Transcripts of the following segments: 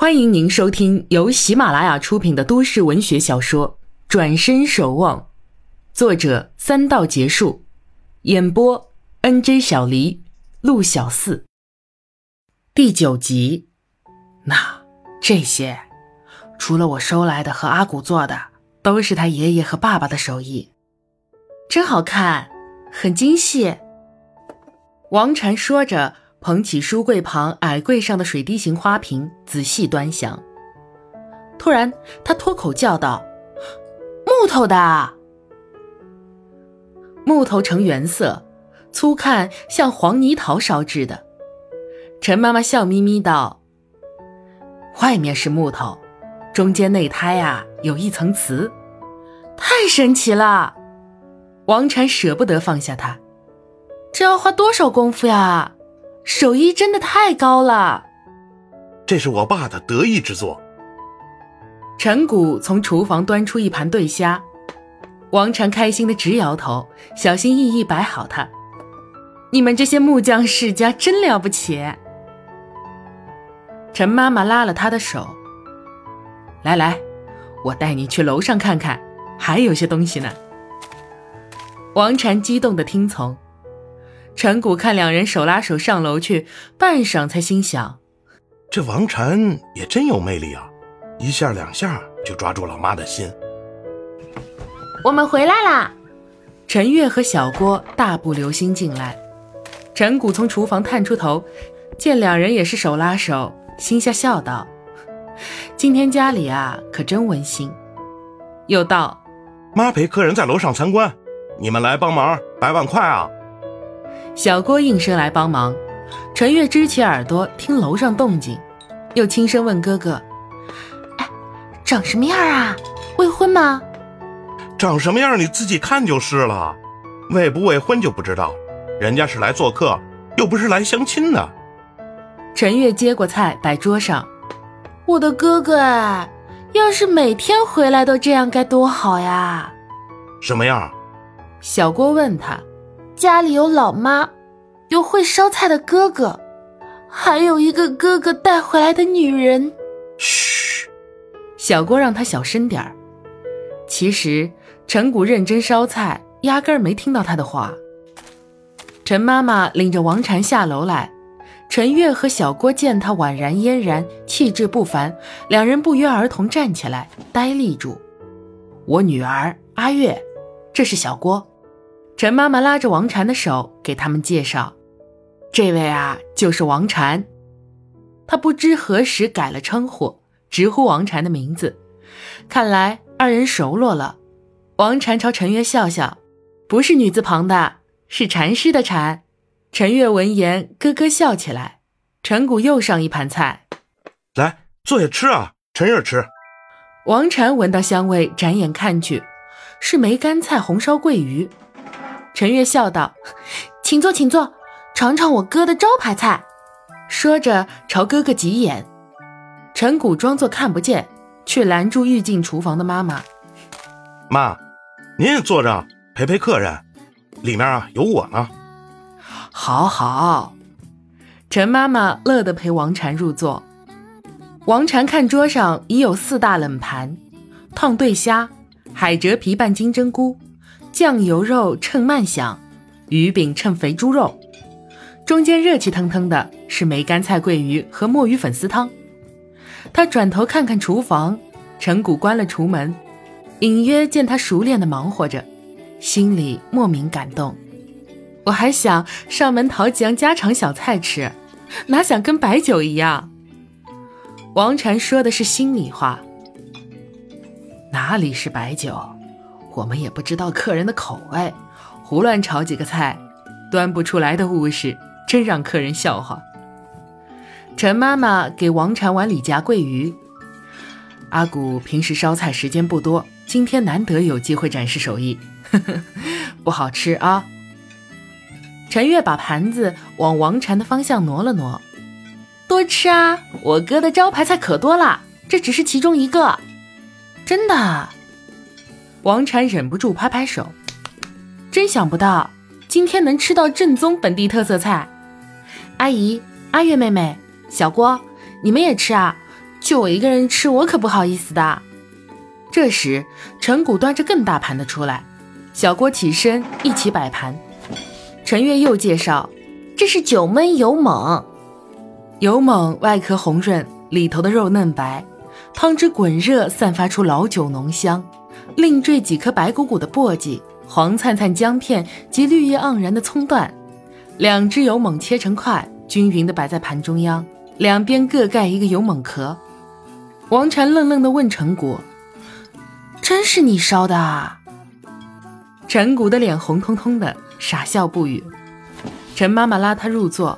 欢迎您收听由喜马拉雅出品的都市文学小说《转身守望》，作者三道结束，演播 N J 小黎、陆小四。第九集，那这些，除了我收来的和阿古做的，都是他爷爷和爸爸的手艺，真好看，很精细。王禅说着。捧起书柜旁矮柜上的水滴形花瓶，仔细端详。突然，他脱口叫道：“木头的，木头呈原色，粗看像黄泥陶烧制的。”陈妈妈笑眯眯道：“外面是木头，中间内胎啊有一层瓷，太神奇了。”王禅舍不得放下它，这要花多少功夫呀？手艺真的太高了，这是我爸的得意之作。陈谷从厨房端出一盘对虾，王禅开心的直摇头，小心翼翼摆好它。你们这些木匠世家真了不起。陈妈妈拉了他的手，来来，我带你去楼上看看，还有些东西呢。王禅激动的听从。陈谷看两人手拉手上楼去，半晌才心想：这王禅也真有魅力啊，一下两下就抓住老妈的心。我们回来啦！陈月和小郭大步流星进来，陈谷从厨房探出头，见两人也是手拉手，心下笑道：“今天家里啊，可真温馨。”又道：“妈陪客人在楼上参观，你们来帮忙摆碗筷啊。”小郭应声来帮忙，陈月支起耳朵听楼上动静，又轻声问哥哥：“哎，长什么样啊？未婚吗？”“长什么样你自己看就是了，未不未婚就不知道。人家是来做客，又不是来相亲的。”陈月接过菜摆桌上：“我的哥哥哎，要是每天回来都这样该多好呀！”“什么样？”小郭问他。家里有老妈，有会烧菜的哥哥，还有一个哥哥带回来的女人。嘘，小郭让他小声点儿。其实陈谷认真烧菜，压根儿没听到他的话。陈妈妈领着王禅下楼来，陈月和小郭见他宛然嫣然，气质不凡，两人不约而同站起来，呆立住。我女儿阿月，这是小郭。陈妈妈拉着王禅的手，给他们介绍：“这位啊，就是王禅。他不知何时改了称呼，直呼王禅的名字。看来二人熟络了。”王禅朝陈月笑笑：“不是女字旁的，是禅师的禅。”陈月闻言咯咯笑起来。陈谷又上一盘菜：“来，坐下吃啊，陈月吃。”王禅闻到香味，展眼看去，是梅干菜红烧桂鱼。陈月笑道：“请坐，请坐，尝尝我哥的招牌菜。”说着朝哥哥挤眼。陈谷装作看不见，却拦住欲进厨房的妈妈：“妈，您也坐着陪陪客人，里面啊有我呢。”“好好。”陈妈妈乐得陪王禅入座。王禅看桌上已有四大冷盘：烫对虾、海蜇皮拌金针菇。酱油肉衬慢香，鱼饼衬肥猪肉，中间热气腾腾的是梅干菜桂鱼和墨鱼粉丝汤。他转头看看厨房，陈谷关了厨门，隐约见他熟练的忙活着，心里莫名感动。我还想上门讨几样家常小菜吃，哪想跟白酒一样。王禅说的是心里话，哪里是白酒？我们也不知道客人的口味，胡乱炒几个菜，端不出来的物事，真让客人笑话。陈妈妈给王禅碗里夹桂鱼。阿古平时烧菜时间不多，今天难得有机会展示手艺，呵呵，不好吃啊。陈月把盘子往王禅的方向挪了挪，多吃啊，我哥的招牌菜可多了，这只是其中一个，真的。王禅忍不住拍拍手，真想不到今天能吃到正宗本地特色菜。阿姨、阿月妹妹、小郭，你们也吃啊！就我一个人吃，我可不好意思的。这时，陈谷端着更大盘的出来，小郭起身一起摆盘。陈月又介绍，这是九焖油猛。油猛外壳红润，里头的肉嫩白，汤汁滚热，散发出老酒浓香。另缀几颗白鼓鼓的簸箕、黄灿灿姜片及绿叶盎然的葱段。两只油猛切成块，均匀地摆在盘中央，两边各盖一个油猛壳。王禅愣愣地问陈谷：“真是你烧的啊？”陈谷的脸红彤彤的，傻笑不语。陈妈妈拉他入座：“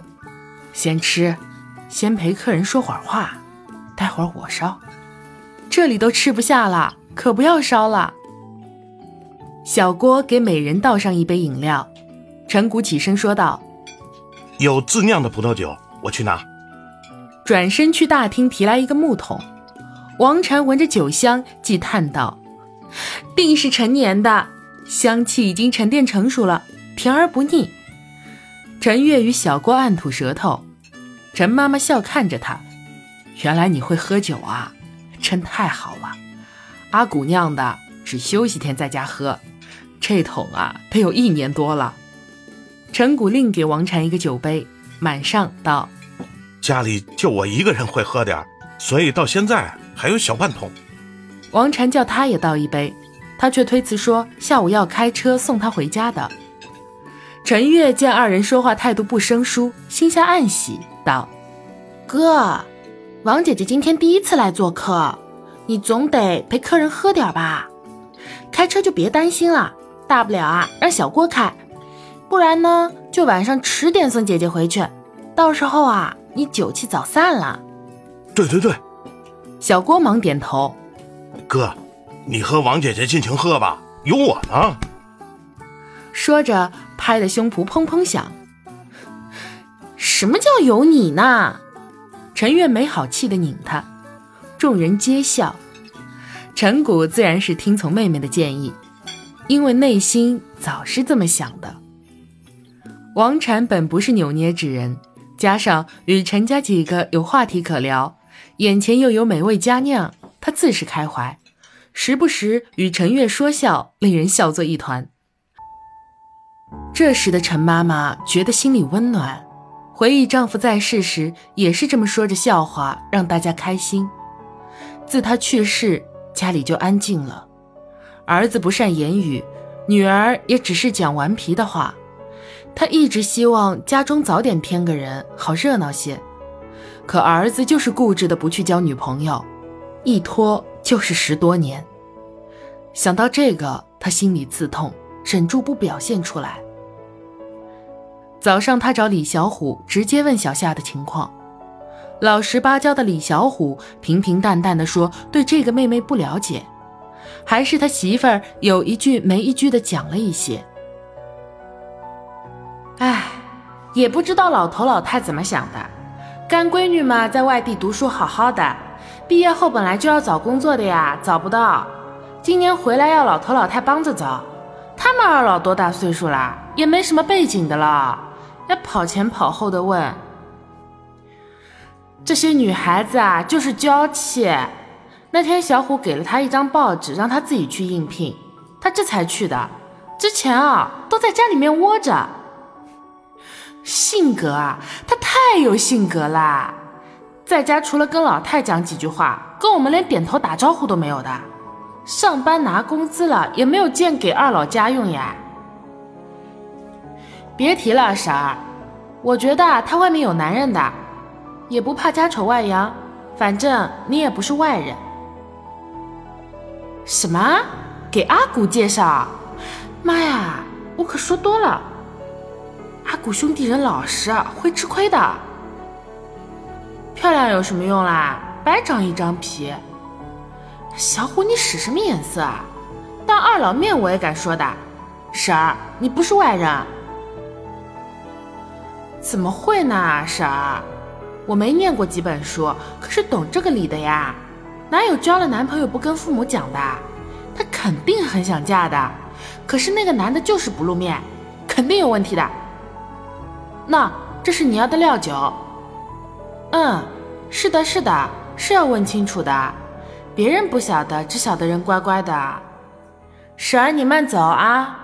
先吃，先陪客人说会儿话，待会儿我烧。这里都吃不下了。”可不要烧了。小郭给每人倒上一杯饮料，陈谷起身说道：“有自酿的葡萄酒，我去拿。”转身去大厅提来一个木桶。王禅闻着酒香，即叹道：“定是陈年的，香气已经沉淀成熟了，甜而不腻。”陈月与小郭暗吐舌头。陈妈妈笑看着他：“原来你会喝酒啊，真太好了。”阿古酿的，只休息天在家喝。这桶啊，得有一年多了。陈谷另给王禅一个酒杯，满上道：“家里就我一个人会喝点所以到现在还有小半桶。”王禅叫他也倒一杯，他却推辞说下午要开车送他回家的。陈月见二人说话态度不生疏，心下暗喜，道：“哥，王姐姐今天第一次来做客。”你总得陪客人喝点吧，开车就别担心了，大不了啊让小郭开，不然呢就晚上迟点送姐姐回去，到时候啊你酒气早散了。对对对，小郭忙点头。哥，你和王姐姐尽情喝吧，有我呢。说着拍的胸脯砰砰响。什么叫有你呢？陈月没好气的拧他。众人皆笑，陈谷自然是听从妹妹的建议，因为内心早是这么想的。王禅本不是扭捏之人，加上与陈家几个有话题可聊，眼前又有美味佳酿，他自是开怀，时不时与陈月说笑，令人笑作一团。这时的陈妈妈觉得心里温暖，回忆丈夫在世时也是这么说着笑话，让大家开心。自他去世，家里就安静了。儿子不善言语，女儿也只是讲顽皮的话。他一直希望家中早点添个人，好热闹些。可儿子就是固执的不去交女朋友，一拖就是十多年。想到这个，他心里刺痛，忍住不表现出来。早上，他找李小虎，直接问小夏的情况。老实巴交的李小虎平平淡淡的说：“对这个妹妹不了解，还是他媳妇儿有一句没一句的讲了一些。哎，也不知道老头老太怎么想的。干闺女嘛，在外地读书好好的，毕业后本来就要找工作的呀，找不到。今年回来要老头老太帮着找。他们二老多大岁数了，也没什么背景的了，要跑前跑后的问。”这些女孩子啊，就是娇气。那天小虎给了她一张报纸，让她自己去应聘，她这才去的。之前啊，都在家里面窝着。性格啊，她太有性格啦，在家除了跟老太讲几句话，跟我们连点头打招呼都没有的。上班拿工资了，也没有见给二老家用呀。别提了，婶儿，我觉得她外面有男人的。也不怕家丑外扬，反正你也不是外人。什么？给阿古介绍？妈呀，我可说多了。阿古兄弟人老实，会吃亏的。漂亮有什么用啦？白长一张皮。小虎，你使什么眼色啊？当二老面我也敢说的。婶儿，你不是外人。怎么会呢，婶儿？我没念过几本书，可是懂这个理的呀。哪有交了男朋友不跟父母讲的？她肯定很想嫁的，可是那个男的就是不露面，肯定有问题的。那这是你要的料酒？嗯，是的，是的，是要问清楚的，别人不晓得，只晓得人乖乖的。婶儿，你慢走啊。